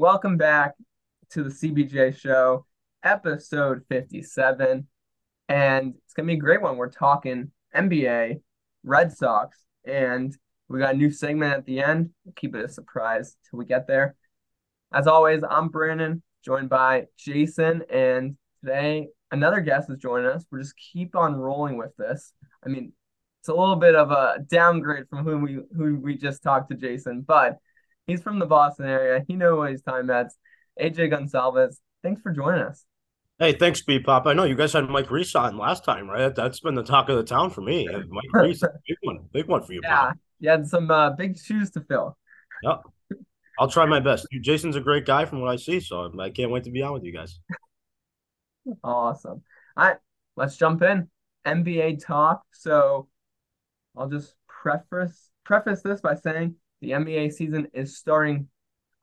welcome back to the CBJ show, episode 57. And it's going to be a great one. We're talking NBA, Red Sox, and we got a new segment at the end. We'll keep it a surprise till we get there. As always, I'm Brandon, joined by Jason, and today another guest is joining us. We're just keep on rolling with this. I mean, it's a little bit of a downgrade from who we who we just talked to Jason, but he's from the Boston area. He knows what his time at AJ Gonzalez. Thanks for joining us. Hey, thanks, B Pop. I know you guys had Mike Reese on last time, right? That's been the talk of the town for me. Mike Reese, big one, big one for you. Yeah, Pop. you had some uh, big shoes to fill. Yep. I'll try my best. Jason's a great guy from what I see, so I can't wait to be on with you guys. Awesome. All right, let's jump in. NBA talk. So I'll just preface preface this by saying the NBA season is starting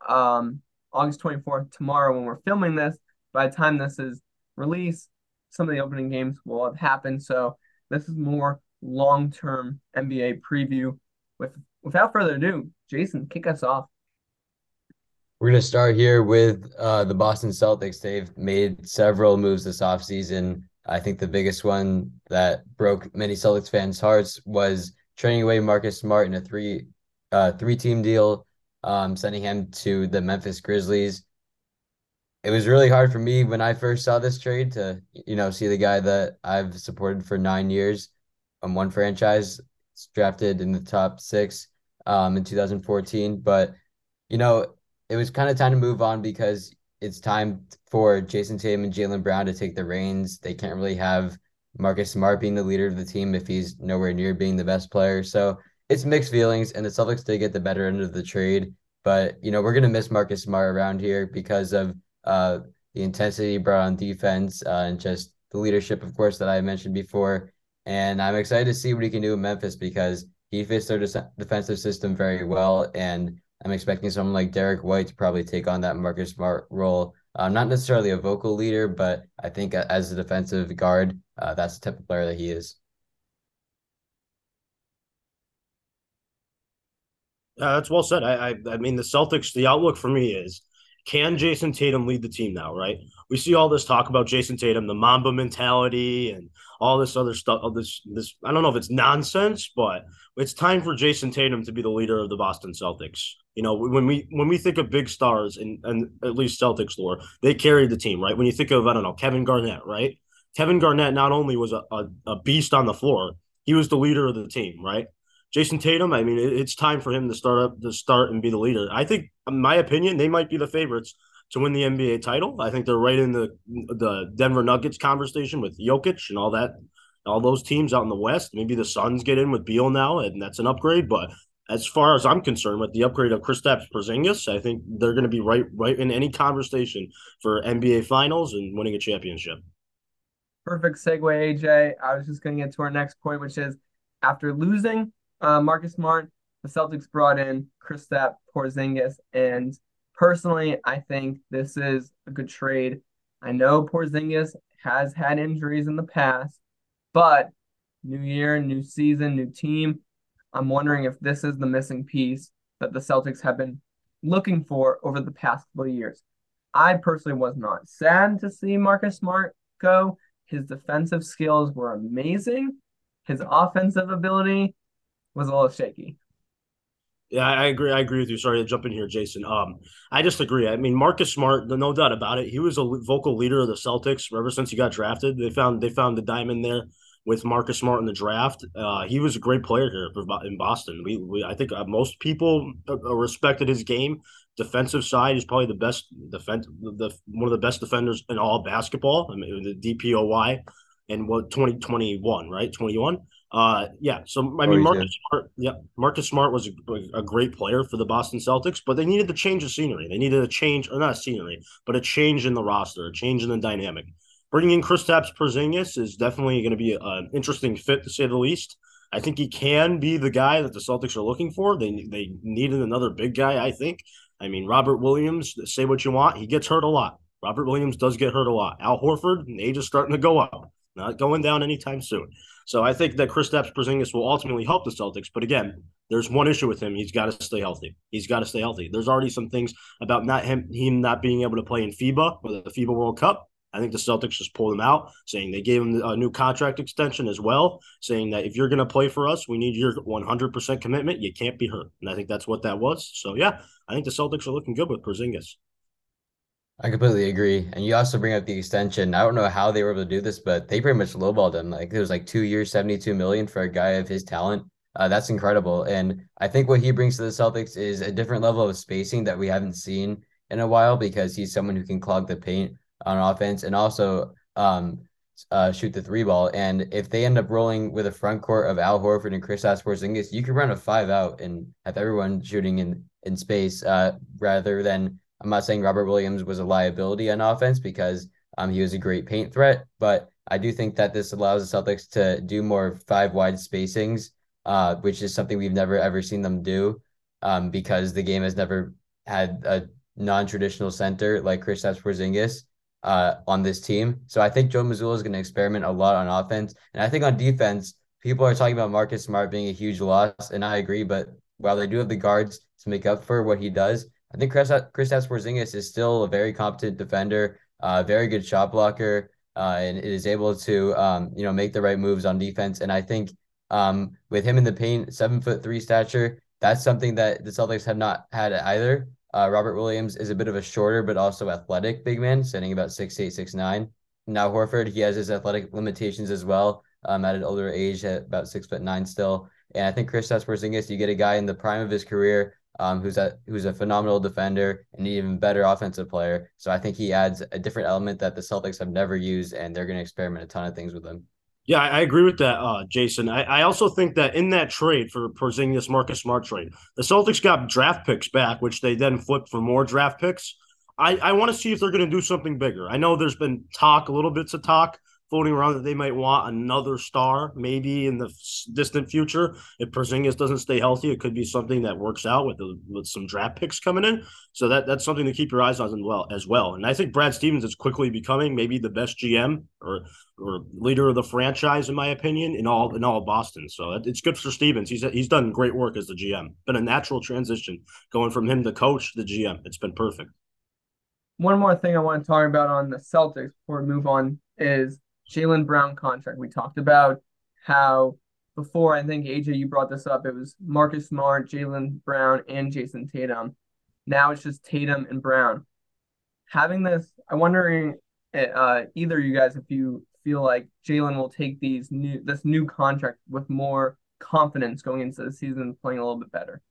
um, August 24th tomorrow when we're filming this. By the time this is released, some of the opening games will have happened. So this is more long-term NBA preview. With without further ado, Jason, kick us off. We're going to start here with uh, the Boston Celtics. They've made several moves this offseason. I think the biggest one that broke many Celtics fans' hearts was trading away Marcus Smart in a three uh, three team deal, um, sending him to the Memphis Grizzlies. It was really hard for me when I first saw this trade to you know see the guy that I've supported for nine years on one franchise drafted in the top six um, in 2014, but you know it was kind of time to move on because it's time for Jayson Tatum and Jaylen Brown to take the reins. They can't really have Marcus Smart being the leader of the team if he's nowhere near being the best player. So it's mixed feelings, and the Celtics did get the better end of the trade. But you know we're gonna miss Marcus Smart around here because of uh, the intensity brought on defense uh, and just the leadership, of course, that I mentioned before. And I'm excited to see what he can do in Memphis because he fits their de- defensive system very well, and I'm expecting someone like Derrick White to probably take on that Marcus Smart role. Uh, not necessarily a vocal leader, but I think as a defensive guard, uh, that's the type of player that he is. Uh, that's well said. I, I, I mean, the Celtics. The outlook for me is, can Jayson Tatum lead the team now? Right. We see all this talk about Jayson Tatum, the Mamba mentality, and all this other stuff. Of this, this. I don't know if it's nonsense, but it's time for Jayson Tatum to be the leader of the Boston Celtics. You know, when we when we think of big stars and and at least Celtics lore, they carried the team, right? When you think of I don't know Kevin Garnett, right? Kevin Garnett not only was a, a, a beast on the floor, he was the leader of the team, right? Jayson Tatum, I mean, it's time for him to start up to start and be the leader. I think, in my opinion, they might be the favorites to win the NBA title. I think they're right in the the Denver Nuggets conversation with Jokic and all that, all those teams out in the West. Maybe the Suns get in with Beal now, and that's an upgrade. But as far as I'm concerned, with the upgrade of Kristaps Porzingis, I think they're going to be right right in any conversation for NBA Finals and winning a championship. Perfect segue, AJ. I was just going to get to our next point, which is after losing uh, Marcus Smart, the Celtics brought in Kristaps Porzingis, and personally, I think this is a good trade. I know Porzingis has had injuries in the past, but new year, new season, new team. I'm wondering if this is the missing piece that the Celtics have been looking for over the past couple of years. I personally was not sad to see Marcus Smart go. His defensive skills were amazing. His offensive ability was a little shaky. Yeah, I agree. I agree with you. Sorry to jump in here, Jason. Um, I just agree. I mean, Marcus Smart, no doubt about it. He was a vocal leader of the Celtics ever since he got drafted. They found they found the diamond there with Marcus Smart in the draft. Uh, he was a great player here in Boston. We, we I think uh, most people uh, respected his game. Defensive side, he's probably the best defense, the one of the best defenders in all basketball. I mean, the DPOY, and what twenty twenty one, right? Twenty one. Uh, yeah. So I mean, Marcus Smart, yeah, Marcus Smart was a, a, great player for the Boston Celtics, but they needed to change the scenery. They needed a change, or not a scenery, but a change in the roster, a change in the dynamic. Bringing in Kristaps Porzingis is definitely going to be an interesting fit, to say the least. I think he can be the guy that the Celtics are looking for. They they needed another big guy. I think. I mean, Robert Williams. Say what you want, he gets hurt a lot. Robert Williams does get hurt a lot. Al Horford, age is starting to go up. not going down anytime soon. So I think that Kristaps Porzingis will ultimately help the Celtics. But again, there's one issue with him. He's got to stay healthy. He's got to stay healthy. There's already some things about not him him not being able to play in FIBA or the FIBA World Cup. I think the Celtics just pulled him out, saying they gave him a new contract extension as well, saying that if you're going to play for us, we need your 100% commitment. You can't be hurt. And I think that's what that was. So, yeah, I think the Celtics are looking good with Porzingis. I completely agree. And you also bring up the extension. I don't know how they were able to do this, but they pretty much lowballed him. Like it was like two years, 72 million for a guy of his talent. Uh, that's incredible. And I think what he brings to the Celtics is a different level of spacing that we haven't seen in a while because he's someone who can clog the paint on offense and also um, uh, shoot the three ball. And if they end up rolling with a front court of Al Horford and Kristaps Porzingis, you could run a five out and have everyone shooting in in space uh, rather than I'm not saying Robert Williams was a liability on offense because um, he was a great paint threat, but I do think that this allows the Celtics to do more five wide spacings, uh, which is something we've never ever seen them do um, because the game has never had a non-traditional center like Kristaps Porzingis uh, on this team. So I think Joe Mazzulla is going to experiment a lot on offense, and I think on defense, people are talking about Marcus Smart being a huge loss, and I agree. But while they do have the guards to make up for what he does, I think Chris Kristaps Porzingis is still a very competent defender, uh, very good shot blocker, uh, and is able to um, you know make the right moves on defense. And I think um, with him in the paint, seven foot three stature, that's something that the Celtics have not had either. Uh, Robert Williams is a bit of a shorter but also athletic big man, sitting about six eight six nine. Now Horford, he has his athletic limitations as well. Um, at an older age, at about six foot nine still. And I think Kristaps Porzingis, you get a guy in the prime of his career um, who's a who's a phenomenal defender and an even better offensive player. So I think he adds a different element that the Celtics have never used, and they're going to experiment a ton of things with him. Yeah, I agree with that, uh, Jason. I, I, also think that in that trade for Porzingis Marcus Smart trade, the Celtics got draft picks back, which they then flipped for more draft picks. I, I want to see if they're going to do something bigger. I know there's been talk, a little bits of talk floating around that they might want another star maybe in the distant future. If Porzingis doesn't stay healthy, it could be something that works out with the, with some draft picks coming in. So that that's something to keep your eyes on as well as well. And I think Brad Stevens is quickly becoming maybe the best GM or or leader of the franchise in my opinion in all in all Boston. So it's good for Stevens. He's he's done great work as the GM. Been a natural transition going from him to coach to GM. It's been perfect. One more thing I want to talk about on the Celtics before we move on is Jaylen Brown contract. We talked about how before, I think AJ, you brought this up. It was Marcus Smart, Jaylen Brown, and Jayson Tatum. Now it's just Tatum and Brown. Having this, I'm wondering, uh, either you guys, if you feel like Jaylen will take these new this new contract with more confidence going into the season, playing a little bit better.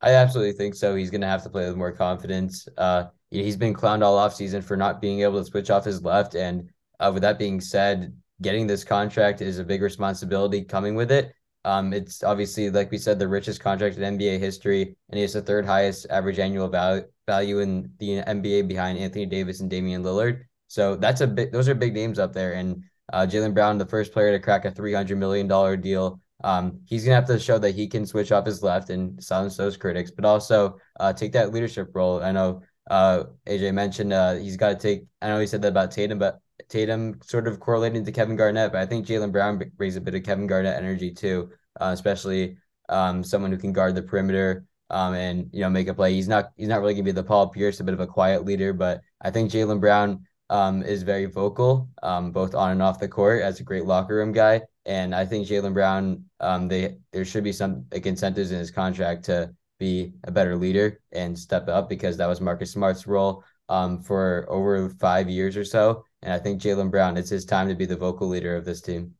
I absolutely think so. He's going to have to play with more confidence. Uh, he's been clowned all off season for not being able to switch off his left, and uh, with that being said, getting this contract is a big responsibility coming with it. Um, it's obviously, like we said, the richest contract in NBA history, and he has the third highest average annual value value in the NBA behind Anthony Davis and Damian Lillard. So that's a bit; those are big names up there. And uh, Jaylen Brown, the first player to crack a three hundred million dollar deal. Um, he's gonna have to show that he can switch off his left and silence those critics, but also uh, take that leadership role. I know uh, AJ mentioned uh, he's got to take. I know he said that about Tatum, but Tatum sort of correlating to Kevin Garnett, but I think Jaylen Brown brings a bit of Kevin Garnett energy too, uh, especially um, someone who can guard the perimeter um, and you know make a play. He's not he's not really gonna be the Paul Pierce, a bit of a quiet leader, but I think Jaylen Brown um, is very vocal, um, both on and off the court, as a great locker room guy. And I think Jaylen Brown, um, they there should be some like incentives in his contract to be a better leader and step up because that was Marcus Smart's role um, for over five years or so. And I think Jaylen Brown, it's his time to be the vocal leader of this team.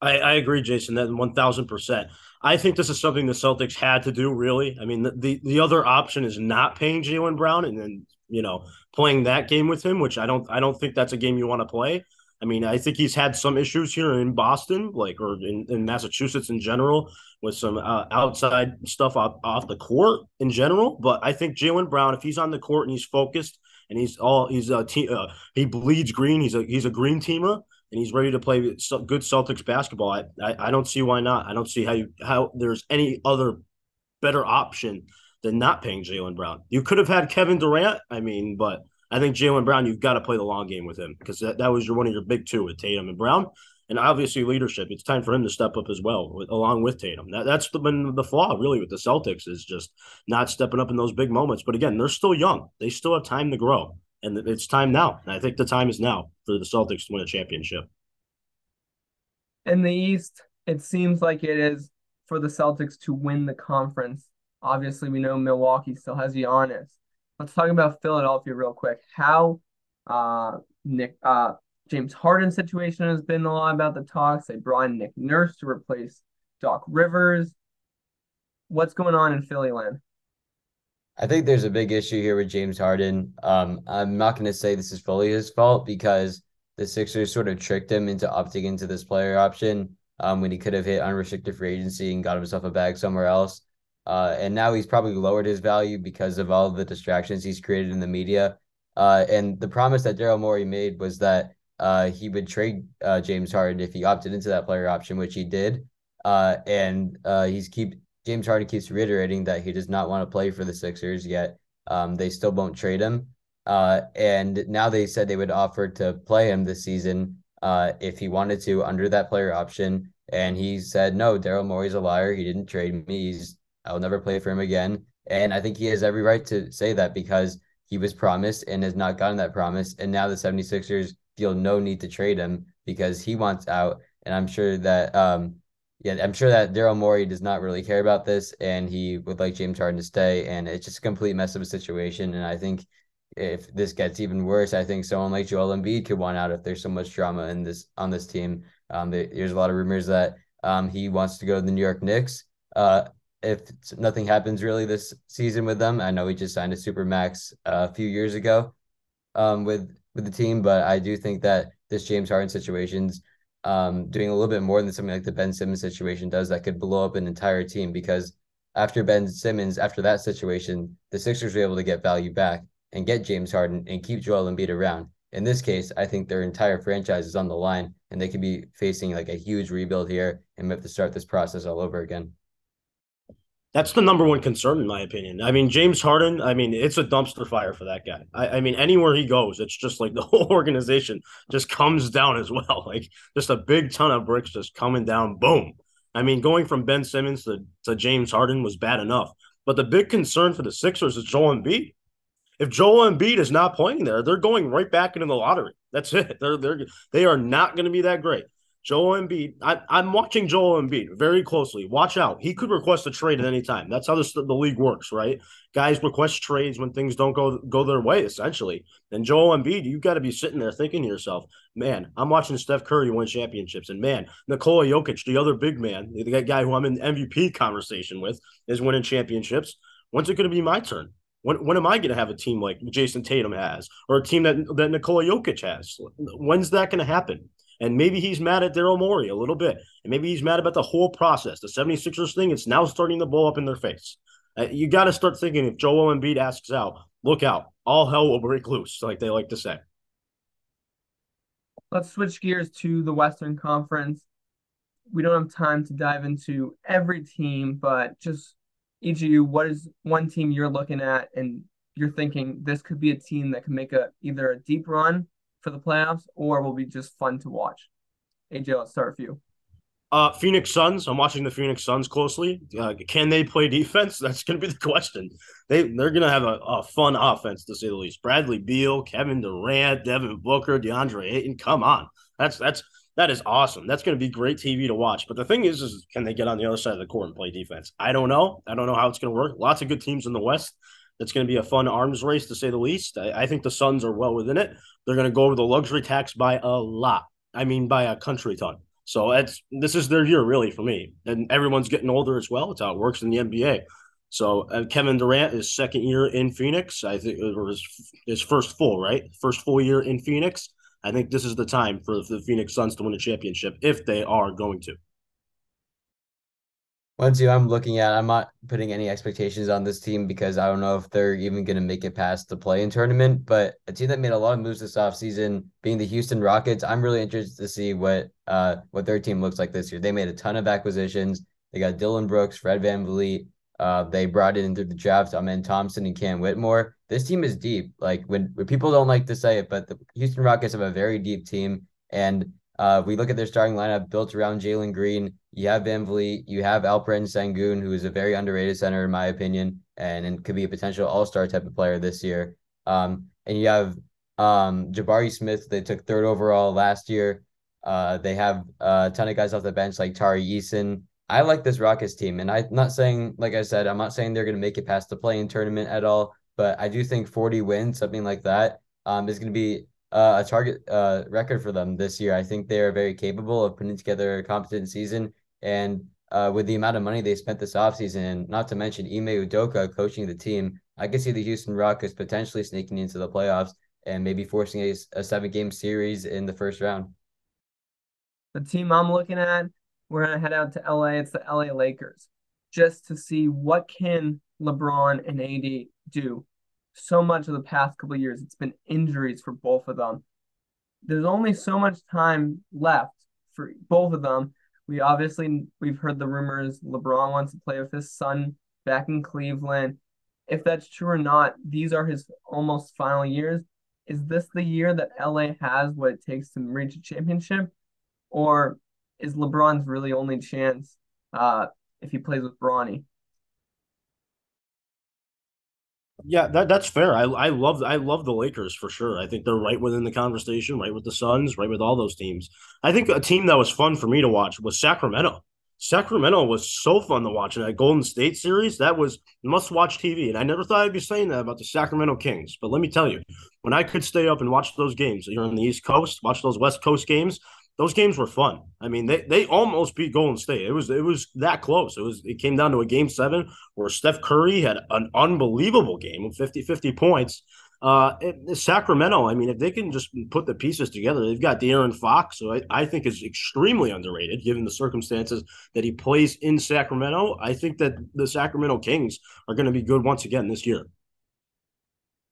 I, I agree, Jason, that 1000%. I think this is something the Celtics had to do, really. I mean, the, the, the other option is not paying Jaylen Brown and then, you know, playing that game with him, which I don't I don't think that's a game you want to play. I mean, I think he's had some issues here in Boston, like or in, in Massachusetts in general, with some uh, outside stuff off, off the court in general. But I think Jaylen Brown, if he's on the court and he's focused and he's all he's a team. Uh, he bleeds green. He's a he's a green teamer, and he's ready to play good Celtics basketball. I, I I don't see why not. I don't see how you how there's any other better option than not paying Jaylen Brown. You could have had Kevin Durant. I mean, but I think Jaylen Brown, you've got to play the long game with him because that, that was your one of your big two with Tatum and Brown. And obviously leadership. It's time for him to step up as well, with, along with Tatum. That, that's the, been the flaw really with the Celtics is just not stepping up in those big moments. But again, they're still young. They still have time to grow, and it's time now. And I think the time is now for the Celtics to win a championship. In the East, it seems like it is for the Celtics to win the conference. Obviously, we know Milwaukee still has Giannis. Let's talk about Philadelphia real quick. How uh, Nick uh, James Harden situation has been a lot about the talks. They brought in Nick Nurse to replace Doc Rivers. What's going on in Philly land? I think there's a big issue here with James Harden. Um, I'm not going to say this is fully his fault because the Sixers sort of tricked him into opting into this player option um, when he could have hit unrestricted free agency and got himself a bag somewhere else. Uh, and now he's probably lowered his value because of all the distractions he's created in the media. Uh, and the promise that Daryl Morey made was that uh, he would trade uh, James Harden if he opted into that player option, which he did. Uh, and uh, he's keep James Harden keeps reiterating that he does not want to play for the Sixers yet. Um, they still won't trade him. Uh, and now they said they would offer to play him this season uh, if he wanted to under that player option. And he said, no, Daryl Morey's a liar. He didn't trade me. He's I'll never play for him again. And I think he has every right to say that because he was promised and has not gotten that promise. And now the 76ers feel no need to trade him because he wants out. And I'm sure that um yeah, I'm sure that Daryl Morey does not really care about this and he would like James Harden to stay. And it's just a complete mess of a situation. And I think if this gets even worse, I think someone like Joel Embiid could want out if there's so much drama in this on this team. Um, there's a lot of rumors that um, he wants to go to the New York Knicks. Uh, if nothing happens really this season with them, I know he just signed a super max uh, a few years ago um, with with the team, but I do think that this James Harden situation's um, doing a little bit more than something like the Ben Simmons situation does that could blow up an entire team because after Ben Simmons, after that situation, the Sixers were able to get value back and get James Harden and keep Joel Embiid around. In this case, I think their entire franchise is on the line and they could be facing like a huge rebuild here and have to start this process all over again. That's the number one concern, in my opinion. I mean, James Harden, I mean, it's a dumpster fire for that guy. I, I, mean, anywhere he goes, it's just like the whole organization just comes down as well. Like just a big ton of bricks just coming down. Boom. I mean, going from Ben Simmons to, to James Harden was bad enough. But the big concern for the Sixers is Joel Embiid. If Joel Embiid is not playing there, they're going right back into the lottery. That's it. They're they're they are not going to be that great. Joel Embiid, I, I'm watching Joel Embiid very closely. Watch out. He could request a trade at any time. That's how this, the league works, right? Guys request trades when things don't go go their way, essentially. And Joel Embiid, you got to be sitting there thinking to yourself, man, I'm watching Steph Curry win championships. And man, Nikola Jokic, the other big man, the guy who I'm in MVP conversation with, is winning championships. When's it going to be my turn? When, when am I going to have a team like Jayson Tatum has or a team that, that Nikola Jokic has? When's that going to happen? And maybe he's mad at Daryl Morey a little bit. And maybe he's mad about the whole process. The 76ers thing, it's now starting to blow up in their face. Uh, you got to start thinking if Joel Embiid asks out, look out. All hell will break loose, like they like to say. Let's switch gears to the Western Conference. We don't have time to dive into every team, but just each of you, what is one team you're looking at and you're thinking this could be a team that can make a either a deep run for the playoffs or will be just fun to watch? AJ, let's start with you. Uh, Phoenix Suns. I'm watching the Phoenix Suns closely. Uh, can they play defense? That's going to be the question. They they're going to have a, a, fun offense to say the least. Bradley Beal, Kevin Durant, Devin Booker, DeAndre Ayton. Come on, that's that's that is awesome. That's going to be great TV to watch. But the thing is, is can they get on the other side of the court and play defense? I don't know. I don't know how it's going to work. Lots of good teams in the West. It's going to be a fun arms race to say the least. I, I think the Suns are well within it. They're going to go over the luxury tax by a lot. I mean, by a country ton. So it's this is their year really for me, and everyone's getting older as well. It's how it works in the NBA. So uh, Kevin Durant is second year in Phoenix. I think it was his first full right, first full year in Phoenix. I think this is the time for the Phoenix Suns to win a championship if they are going to. One team I'm looking at, I'm not putting any expectations on this team because I don't know if they're even going to make it past the play in tournament. But a team that made a lot of moves this offseason, being the Houston Rockets, I'm really interested to see what uh what their team looks like this year. They made a ton of acquisitions. They got Dillon Brooks, Fred VanVleet, Uh, they brought in through the draft Amen Thompson and Cam Whitmore. This team is deep. Like when, when people don't like to say it, but the Houston Rockets have a very deep team. And uh, we look at their starting lineup built around Jalen Green. You have VanVleet, you have Alperen Sengun, who is a very underrated center in my opinion, and, and could be a potential All Star type of player this year. Um, and you have um, Jabari Smith. They took third overall last year. Uh, they have a ton of guys off the bench like Tari Eason. I like this Rockets team, and I'm not saying, like I said, I'm not saying they're going to make it past the play-in tournament at all, but I do think 40 wins, something like that, um, is going to be uh, a target uh, record for them this year. I think they are very capable of putting together a competent season, and uh, with the amount of money they spent this offseason, not to mention Ime Udoka coaching the team, I could see the Houston Rockets potentially sneaking into the playoffs and maybe forcing a, a seven game series in the first round. The team I'm looking at, we're gonna head out to LA. It's the LA Lakers, just to see what can LeBron and AD do. So much of the past couple years, it's been injuries for both of them. There's only so much time left for both of them. We obviously we've heard the rumors LeBron wants to play with his son back in Cleveland. If that's true or not, these are his almost final years is this the year that LA has what it takes to reach a championship? Or is LeBron's really only chance uh, if he plays with Bronny? Yeah, that that's fair. I I love I love the Lakers for sure. I think they're right within the conversation, right with the Suns, right with all those teams. I think a team that was fun for me to watch was Sacramento. Sacramento was so fun to watch in that Golden State series. That was must watch TV. And I never thought I'd be saying that about the Sacramento Kings. But let me tell you, when I could stay up and watch those games, you're on the East Coast, watch those West Coast games, those games were fun. I mean, they they almost beat Golden State. It was it was that close. It was it came down to a game seven where Steph Curry had an unbelievable game of 50, 50 points uh, Sacramento, I mean, if they can just put the pieces together, they've got De'Aaron Fox, so I, I think is extremely underrated given the circumstances that he plays in Sacramento. I think that the Sacramento Kings are going to be good once again this year.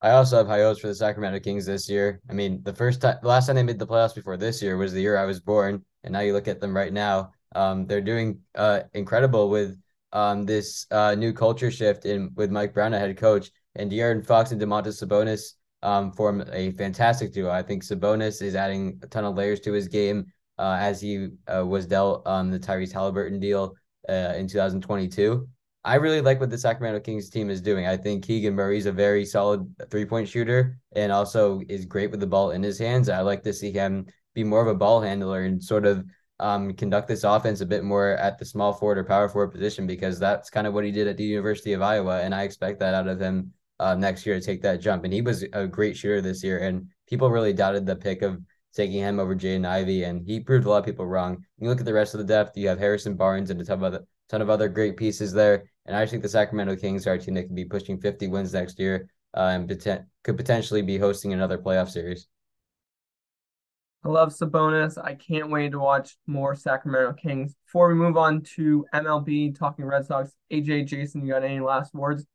I also have high hopes for the Sacramento Kings this year. I mean, the first time, the last time they made the playoffs before this year was the year I was born, and now you look at them right now. Um, they're doing uh incredible with um this uh new culture shift in with Mike Brown, a head coach and De'Aaron Fox and Domantas Sabonis um, form a fantastic duo. I think Sabonis is adding a ton of layers to his game uh, as he uh, was dealt um, the Tyrese Halliburton deal uh, in 2022. I really like what the Sacramento Kings team is doing. I think Keegan Murray's a very solid three point shooter and also is great with the ball in his hands. I like to see him be more of a ball handler and sort of um, conduct this offense a bit more at the small forward or power forward position because that's kind of what he did at the University of Iowa. And I expect that out of him uh, next year to take that jump. And he was a great shooter this year. And people really doubted the pick of taking him over Jaden Ivey, and he proved a lot of people wrong. You look at the rest of the depth, you have Harrison Barnes and a ton of other ton of other great pieces there. And I think the Sacramento Kings are a team that could be pushing 50 wins next year uh, and poten- could potentially be hosting another playoff series. I love Sabonis. I can't wait to watch more Sacramento Kings. Before we move on to MLB, talking Red Sox, AJ, Jason, you got any last words?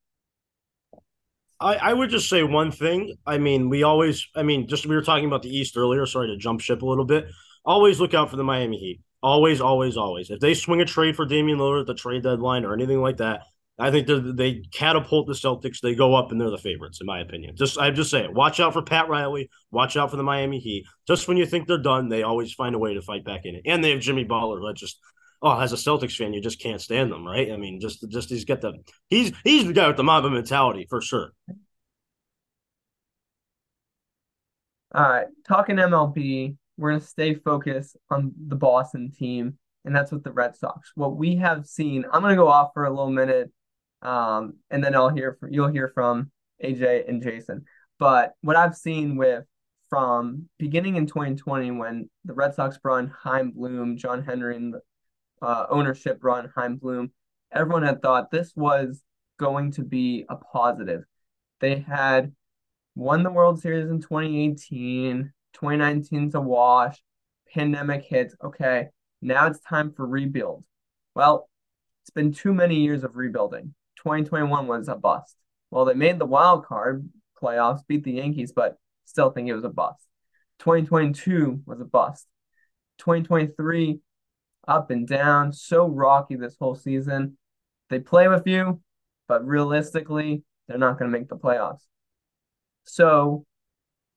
I, I would just say one thing. I mean, we always, I mean, just we were talking about the East earlier. Sorry to jump ship a little bit. Always look out for the Miami Heat. Always, always, always. If they swing a trade for Damian Lillard at the trade deadline or anything like that, I think they catapult the Celtics. They go up and they're the favorites, in my opinion. Just I just say it. Watch out for Pat Riley. Watch out for the Miami Heat. Just when you think they're done, they always find a way to fight back in it. And they have Jimmy Butler. That just oh, as a Celtics fan, you just can't stand them, right? I mean, just just he's got the he's he's the guy with the Mamba mentality for sure. All right, talking MLB, we're gonna stay focused on the Boston team, and that's with the Red Sox. What we have seen, I'm gonna go off for a little minute, um, and then I'll hear from you'll hear from AJ and Jason. But what I've seen with from beginning in 2020 when the Red Sox brought in Chaim Bloom, John Henry, and the uh, ownership brought in Chaim Bloom, everyone had thought this was going to be a positive. They had won the World Series in 2018, 2019's a wash, pandemic hits. Okay, now it's time for rebuild. Well, it's been too many years of rebuilding. 2021 was a bust. Well, they made the wild card playoffs, beat the Yankees, but still think it was a bust. 2022 was a bust. 2023 up and down, so rocky this whole season. They play with you, but realistically, they're not going to make the playoffs. So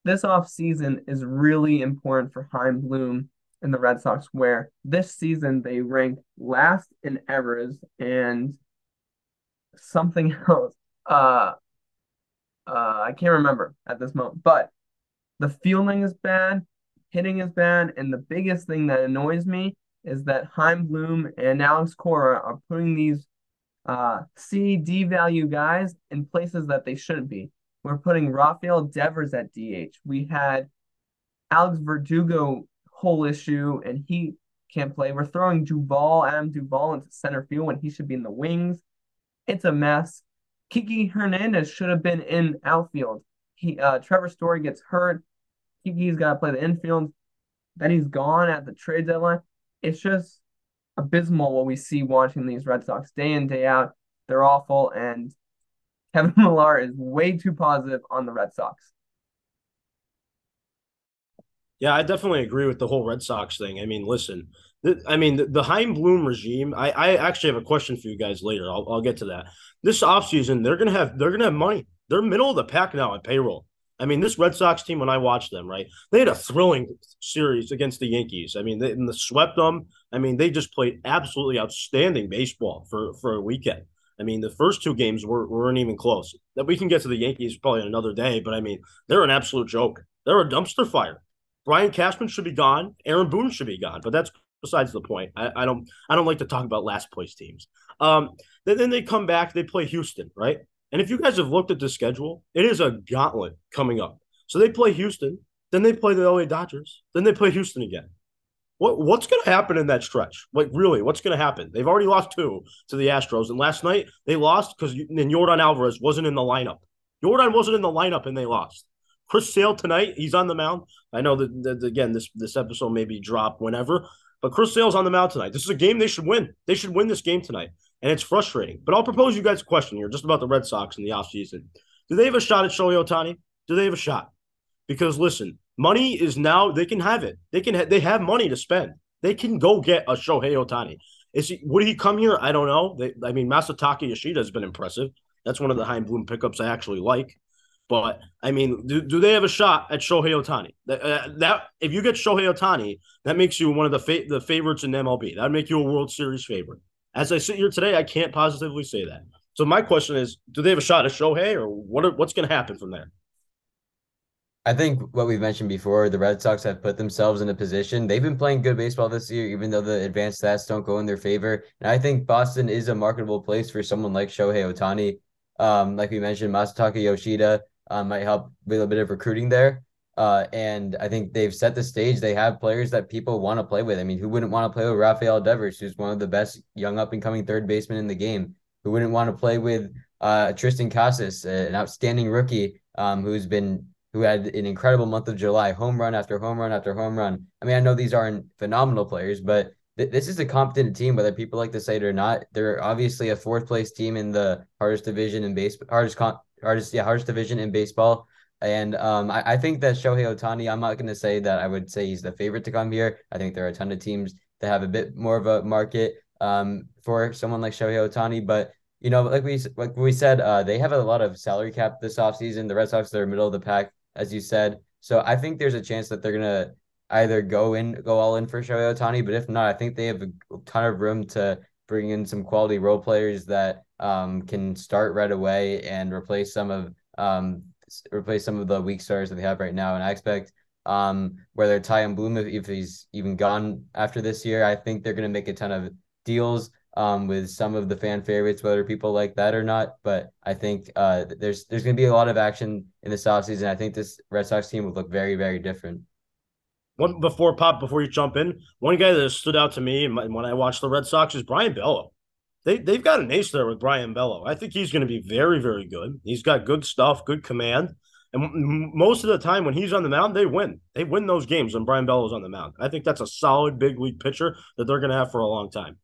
this offseason is really important for Chaim Bloom and the Red Sox, where this season they ranked last in errors and something else. Uh, uh, I can't remember at this moment, but the fielding is bad, hitting is bad, and the biggest thing that annoys me is that Chaim Bloom and Alex Cora are putting these uh, C, D value guys in places that they shouldn't be. We're putting Rafael Devers at DH. We had Alex Verdugo whole issue, and he can't play. We're throwing Duvall, Adam Duvall into center field when he should be in the wings. It's a mess. Kiki Hernandez should have been in outfield. He uh, Trevor Story gets hurt. Kiki's got to play the infield. Then he's gone at the trade deadline. It's just abysmal what we see watching these Red Sox day in day out. They're awful, and Kevin Millar is way too positive on the Red Sox. Yeah, I definitely agree with the whole Red Sox thing. I mean, listen, I mean, the, the Chaim Bloom regime. I, I actually have a question for you guys later. I'll, I'll get to that. This offseason, they're gonna have they're gonna have money. They're middle of the pack now at payroll. I mean, this Red Sox team, when I watched them, right, they had a thrilling series against the Yankees. I mean, they the swept them. I mean, they just played absolutely outstanding baseball for for a weekend. I mean, the first two games were, weren't even close. That we can get to the Yankees probably another day, but I mean, they're an absolute joke. They're a dumpster fire. Brian Cashman should be gone. Aaron Boone should be gone. But that's besides the point. I, I don't I don't like to talk about last place teams. Um, then, then they come back, they play Houston, right? And if you guys have looked at the schedule, it is a gauntlet coming up. So they play Houston, then they play the LA Dodgers, then they play Houston again. What what's going to happen in that stretch? Like really, what's going to happen? They've already lost two to the Astros, and last night they lost because then Jordan Alvarez wasn't in the lineup. Jordan wasn't in the lineup, and they lost. Chris Sale tonight, he's on the mound. I know that, that again, this this episode may be dropped whenever, but Chris Sale's on the mound tonight. This is a game they should win. They should win this game tonight, and it's frustrating. But I'll propose you guys a question here, just about the Red Sox in the offseason. Do they have a shot at Shohei Ohtani? Do they have a shot? Because listen, money is now they can have it. They can ha- they have money to spend. They can go get a Shohei Ohtani. Is he would he come here? I don't know. They, I mean, Masataka Yoshida has been impressive. That's one of the Chaim Bloom pickups I actually like. But I mean, do, do they have a shot at Shohei Ohtani? That, uh, that if you get Shohei Ohtani, that makes you one of the fa- the favorites in MLB. That'd make you a World Series favorite. As I sit here today, I can't positively say that. So my question is, do they have a shot at Shohei, or what? Are, what's going to happen from there? I think what we've mentioned before, the Red Sox have put themselves in a position. They've been playing good baseball this year, even though the advanced stats don't go in their favor. And I think Boston is a marketable place for someone like Shohei Ohtani. Um, like we mentioned, Masataka Yoshida um, might help with a bit of recruiting there. Uh, and I think they've set the stage. They have players that people want to play with. I mean, who wouldn't want to play with Rafael Devers, who's one of the best young up and coming third baseman in the game? Who wouldn't want to play with uh, Triston Casas, an outstanding rookie um, who's been who had an incredible month of July, home run after home run after home run. I mean, I know these aren't phenomenal players, but th- this is a competent team, whether people like to say it or not. They're obviously a fourth place team in the hardest division in baseball, hardest con- hardest yeah hardest division in baseball. And um, I, I think that Shohei Ohtani, I'm not going to say that I would say he's the favorite to come here. I think there are a ton of teams that have a bit more of a market um, for someone like Shohei Ohtani, but you know, like we like we said, uh, they have a lot of salary cap this offseason. The Red Sox, they're middle of the pack as you said. So I think there's a chance that they're gonna either go in, go all in for Shohei Ohtani, but if not, I think they have a ton of room to bring in some quality role players that um, can start right away and replace some of um, replace some of the weak stars that they have right now. And I expect um, whether Chaim Bloom, if, if he's even gone after this year, I think they're going to make a ton of deals um, with some of the fan favorites, whether people like that or not. But I think uh, there's there's going to be a lot of action in the offseason. I think this Red Sox team would look very, very different. One before pop before you jump in, one guy that stood out to me when I watched the Red Sox is Brayan Bello. They they've got an ace there with Brayan Bello. I think he's going to be very, very good. He's got good stuff, good command. And most of the time when he's on the mound, they win. They win those games when Brayan Bello's on the mound. I think that's a solid big league pitcher that they're going to have for a long time.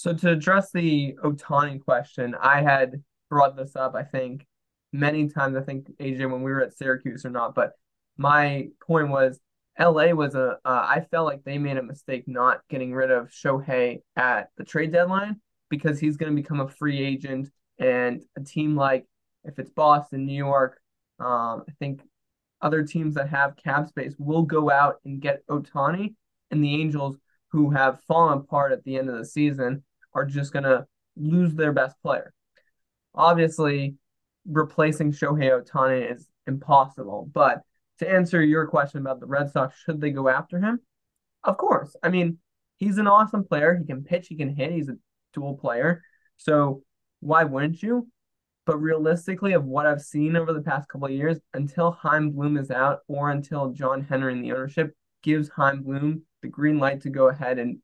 So to address the Ohtani question, I had brought this up, I think, many times. I think AJ when we were at Syracuse or not, but my point was LA was a. Uh, I felt like they made a mistake not getting rid of Shohei at the trade deadline because he's going to become a free agent. And a team like, if it's Boston, New York, um, I think other teams that have cap space will go out and get Ohtani And the Angels, who have fallen apart at the end of the season, are just going to lose their best player. Obviously, replacing Shohei Ohtani is impossible. But to answer your question about the Red Sox, should they go after him? Of course. I mean, he's an awesome player. He can pitch, he can hit, he's a dual player. So why wouldn't you? But realistically, of what I've seen over the past couple of years, until Chaim Bloom is out or until John Henry in the ownership gives Chaim Bloom the green light to go ahead and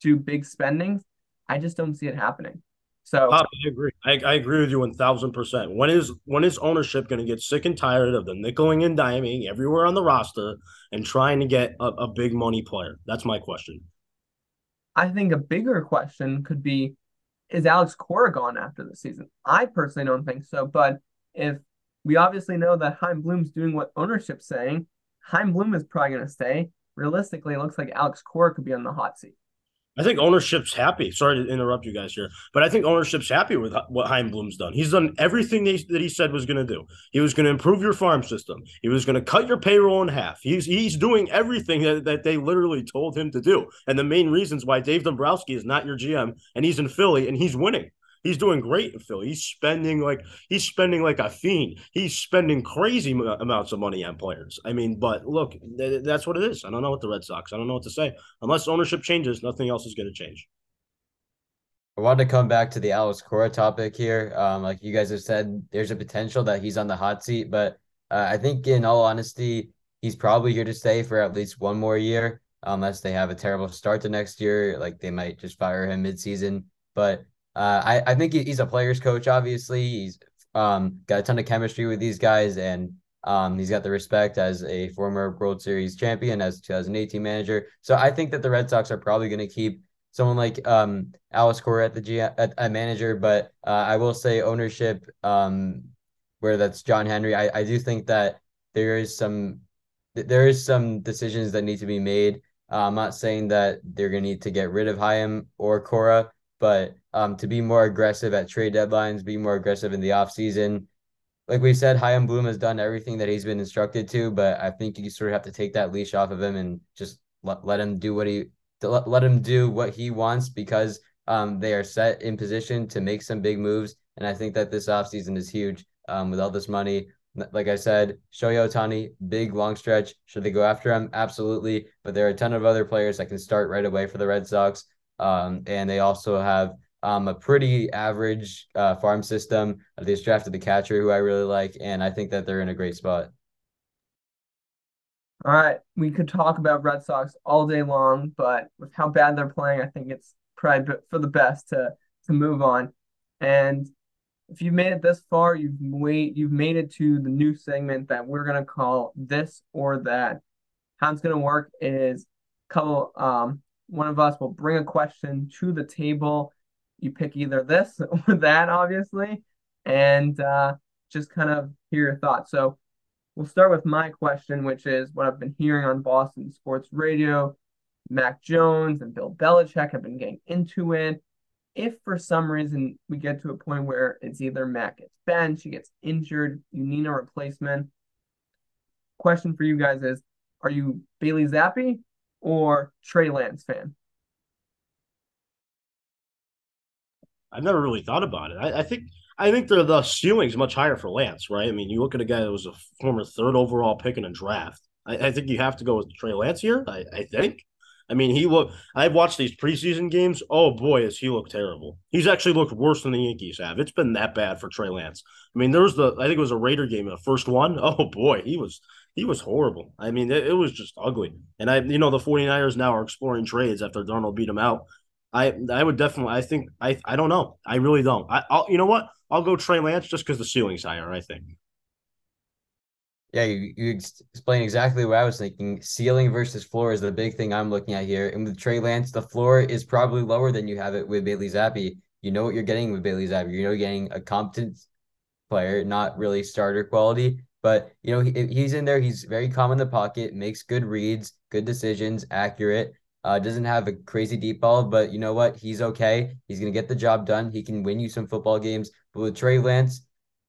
do big spendings, I just don't see it happening. So I agree. I, I agree with you one thousand percent. When is when is ownership going to get sick and tired of the nickeling and diming everywhere on the roster and trying to get a, a big money player? That's my question. I think a bigger question could be is Alex Cora gone after the season? I personally don't think so, but if we obviously know that Chaim Bloom's doing what ownership's saying, Chaim Bloom is probably going to stay. Realistically, it looks like Alex Cora could be on the hot seat. I think ownership's happy. Sorry to interrupt you guys here, but I think ownership's happy with what Chaim Bloom's done. He's done everything that he said was going to do. He was going to improve your farm system. He was going to cut your payroll in half. He's he's doing everything that, that they literally told him to do. And the main reasons why Dave Dombrowski is not your GM and he's in Philly and he's winning. He's doing great in Philly. He's spending like he's spending like a fiend. He's spending crazy amounts of money on players. I mean, but look, th- that's what it is. I don't know what the Red Sox. I don't know what to say. Unless ownership changes, nothing else is going to change. I wanted to come back to the Alex Cora topic here. Um, like you guys have said, there's a potential that he's on the hot seat, but uh, I think, in all honesty, he's probably here to stay for at least one more year, unless they have a terrible start to next year. Like they might just fire him midseason. But uh, I, I think he's a player's coach, obviously. He's um, got a ton of chemistry with these guys, and um, he's got the respect as a former World Series champion, as 2018 manager. So I think that the Red Sox are probably going to keep someone like um, Alex Cora at the G at, at manager, but uh, I will say ownership, um, where that's John Henry. I, I do think that there is some there is some decisions that need to be made. Uh, I'm not saying that they're going to need to get rid of Chaim or Cora, but um, to be more aggressive at trade deadlines, be more aggressive in the offseason. Like we said, Chaim Bloom has done everything that he's been instructed to, but I think you sort of have to take that leash off of him and just let, let him do what he let, let him do what he wants because um, they are set in position to make some big moves. And I think that this offseason is huge um, with all this money. Like I said, Shohei Ohtani, big long stretch. Should they go after him? Absolutely. But there are a ton of other players that can start right away for the Red Sox. Um, and they also have um, a pretty average uh, farm system. They just drafted the catcher who I really like, and I think that they're in a great spot. All right, we could talk about Red Sox all day long, but with how bad they're playing, I think it's probably for the best to to move on. And if you've made it this far, you've wait you've made it to the new segment that we're gonna call this or that. How it's gonna work is a couple um one of us will bring a question to the table you pick either this or that, obviously, and uh, just kind of hear your thoughts. So we'll start with my question, which is what I've been hearing on Boston Sports Radio. Mac Jones and Bill Belichick have been getting into it. If for some reason we get to a point where it's either Mac gets benched, he gets injured, you need a replacement. Question for you guys is Are you Bailey Zappe or Trey Lance fan? I've never really thought about it. I, I think I think the the ceiling's much higher for Lance, right? I mean, you look at a guy that was a former third overall pick in a draft. I, I think you have to go with Trey Lance here. I, I think. I mean, he look. I've watched these preseason games. Oh boy, has he looked terrible. He's actually looked worse than the Yankees have. It's been that bad for Trey Lance. I mean, there was the I think it was a Raider game, the first one. Oh boy, he was he was horrible. I mean, it, it was just ugly. And I, you know, the 49ers now are exploring trades after Darnold beat him out. I I would definitely. I think I I don't know. I really don't. I, I'll you know what? I'll go Trey Lance just because the ceiling's higher. I think. Yeah, you, you explain exactly what I was thinking. Ceiling versus floor is the big thing I'm looking at here. And with Trey Lance, the floor is probably lower than you have it with Bailey Zappe. You know what you're getting with Bailey Zappe. You know you're getting a competent player, not really starter quality. But you know he, he's in there. He's very calm in the pocket, makes good reads, good decisions, accurate Uh, doesn't have a crazy deep ball, but you know what? He's okay. He's gonna get the job done. He can win you some football games. But with Trey Lance,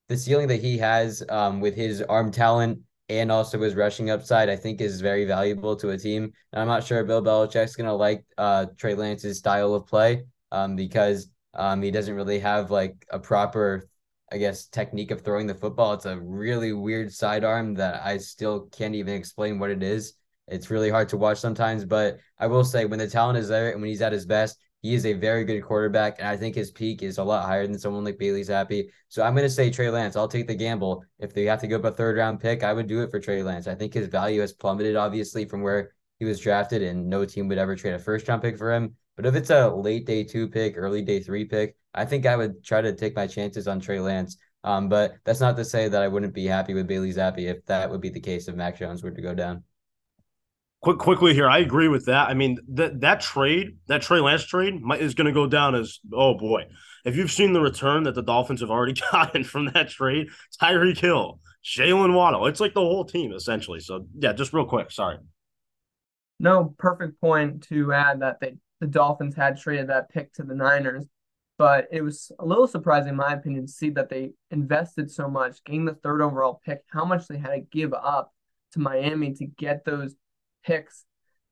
the ceiling that he has um, with his arm talent and also his rushing upside, I think is very valuable to a team. And I'm not sure Bill Belichick's gonna like uh, Trey Lance's style of play um, because um, he doesn't really have like a proper, I guess, technique of throwing the football. It's a really weird sidearm that I still can't even explain what it is. It's really hard to watch sometimes, but I will say when the talent is there and when he's at his best, he is a very good quarterback, and I think his peak is a lot higher than someone like Bailey Zappe. So I'm going to say Trey Lance. I'll take the gamble. If they have to go up a third round pick, I would do it for Trey Lance. I think his value has plummeted, obviously, from where he was drafted, and no team would ever trade a first round pick for him. But if it's a late day two pick, early day three pick, I think I would try to take my chances on Trey Lance. Um, but that's not to say that I wouldn't be happy with Bailey Zappe if that would be the case if Mac Jones were to go down. Quick, quickly here, I agree with that. I mean, that that trade, that Trey Lance trade, is going to go down as oh boy. If you've seen the return that the Dolphins have already gotten from that trade, Tyreek Hill, Jaylen Waddle, it's like the whole team essentially. So yeah, just real quick, sorry. No, perfect point to add that they the Dolphins had traded that pick to the Niners, but it was a little surprising, in my opinion, to see that they invested so much, getting the third overall pick, how much they had to give up to Miami to get those picks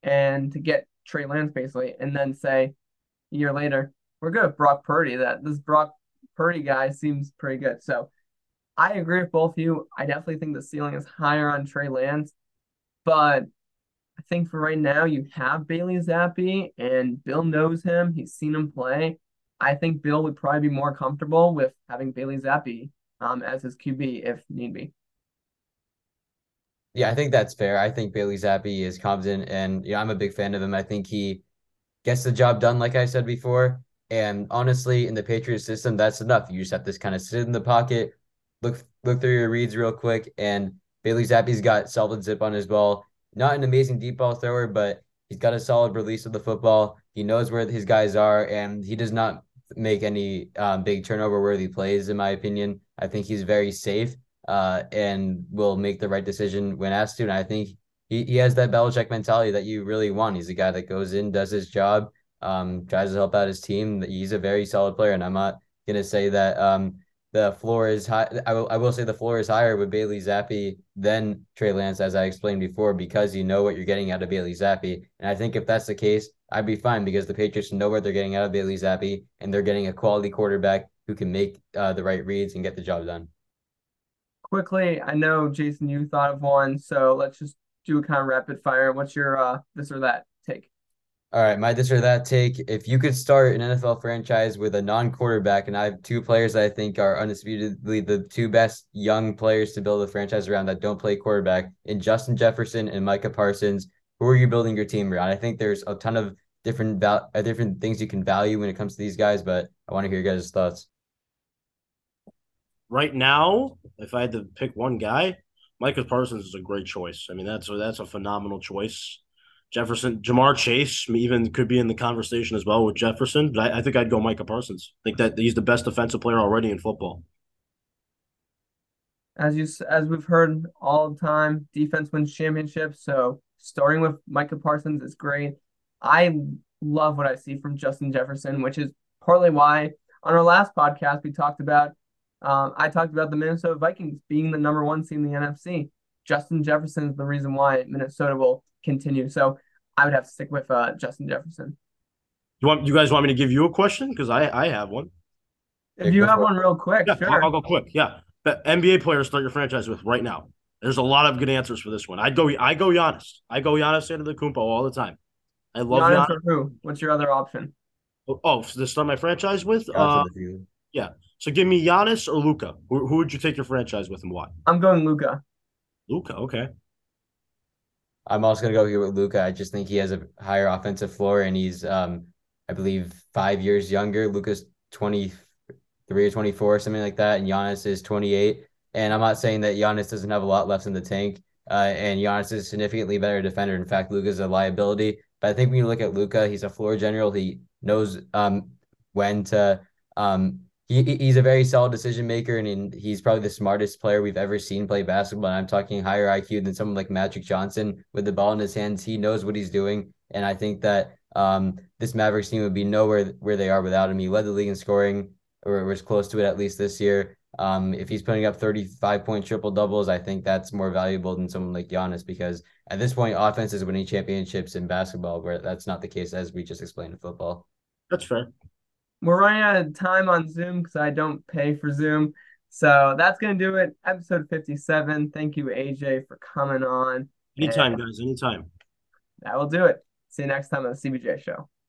and to get Trey Lance basically, and then say a year later, we're good with Brock Purdy. That this Brock Purdy guy seems pretty good. So I agree with both of you. I definitely think the ceiling is higher on Trey Lance, but I think for right now you have Bailey Zappe, and Bill knows him. He's seen him play. I think Bill would probably be more comfortable with having Bailey Zappe um, as his QB if need be. Yeah, I think that's fair. I think Bailey Zappe is competent, and you know, I'm a big fan of him. I think he gets the job done, like I said before. And honestly, in the Patriots system, that's enough. You just have to kind of sit in the pocket, look look through your reads real quick, and Bailey Zappe's got solid zip on his ball. Not an amazing deep ball thrower, but he's got a solid release of the football. He knows where his guys are, and he does not make any um, big turnover worthy plays, in my opinion. I think he's very safe uh, and will make the right decision when asked to. And I think he, he has that Belichick mentality that you really want. He's a guy that goes in, does his job, um, tries to help out his team. He's a very solid player, and I'm not gonna say that um, the floor is high. I will, I will say the floor is higher with Bailey Zappe than Trey Lance, as I explained before, because you know what you're getting out of Bailey Zappe. And I think if that's the case, I'd be fine because the Patriots know what they're getting out of Bailey Zappe, and they're getting a quality quarterback who can make uh, the right reads and get the job done quickly, I know Jason, you thought of one, so let's just do a kind of rapid fire. What's your uh this or that take? All right, my this or that take. If you could start an NFL franchise with a non-quarterback, and I have two players that I think are undisputedly the two best young players to build a franchise around that don't play quarterback, in Justin Jefferson and Micah Parsons, who are you building your team around? I think there's a ton of different val- uh, different things you can value when it comes to these guys, but I want to hear your guys' thoughts right now, if I had to pick one guy, Micah Parsons is a great choice. I mean, that's a, that's a phenomenal choice. Jefferson, Ja'Marr Chase even could be in the conversation as well with Jefferson, but I, I think I'd go Micah Parsons. I think that he's the best defensive player already in football. As you as we've heard all the time, defense wins championships. So starting with Micah Parsons is great. I love what I see from Justin Jefferson, which is partly why on our last podcast we talked about um, I talked about the Minnesota Vikings being the number one seed in the NFC. Justin Jefferson is the reason why Minnesota will continue. So I would have to stick with uh, Justin Jefferson. You want you guys want me to give you a question because I I have one. If you have one real quick, yeah, sure. I'll, go quick. Yeah, but NBA players start your franchise with right now. There's a lot of good answers for this one. I go I go Giannis. I go Giannis and Antetokounmpo all the time. I love Giannis. Giannis. who? What's your other option? Oh, oh to start my franchise with? Uh, yeah. So give me Giannis or Luka. Who, who would you take your franchise with and why? I'm going Luka. Luka, okay. I'm also gonna go here with Luka. I just think he has a higher offensive floor, and he's, um, I believe, five years younger. Luka's 23 or 24, something like that, and Giannis is 28. And I'm not saying that Giannis doesn't have a lot left in the tank. Uh, and Giannis is significantly better defender. In fact, Luka's a liability. But I think when you look at Luka, he's a floor general. He knows um, when to um, he he's a very solid decision maker, and he's probably the smartest player we've ever seen play basketball. And I'm talking higher IQ than someone like Magic Johnson with the ball in his hands. He knows what he's doing, and I think that um, this Mavericks team would be nowhere where they are without him. He led the league in scoring, or was close to it at least this year. Um, if he's putting up 35 point triple doubles, I think that's more valuable than someone like Giannis because at this point, offense is winning championships in basketball, where that's not the case as we just explained in football. That's fair. We're running out of time on Zoom because I don't pay for Zoom. So that's going to do it. Episode 57. Thank you, AJ, for coming on. Anytime, guys. Anytime. That will do it. See you next time on the CBJ show.